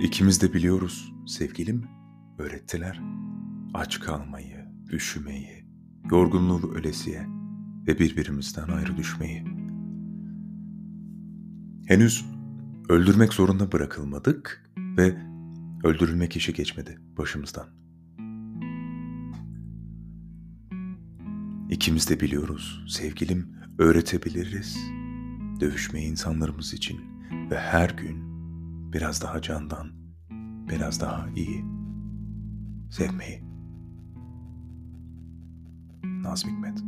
İkimiz de biliyoruz sevgilim, öğrettiler. Aç kalmayı, üşümeyi, yorgunluğu ölesiye ve birbirimizden ayrı düşmeyi. Henüz öldürmek zorunda bırakılmadık ve öldürülmek işi geçmedi başımızdan. İkimiz de biliyoruz sevgilim, öğretebiliriz. Dövüşmeyi insanlarımız için ve her gün biraz daha candan, biraz daha iyi sevmeyi. Nazım Hikmet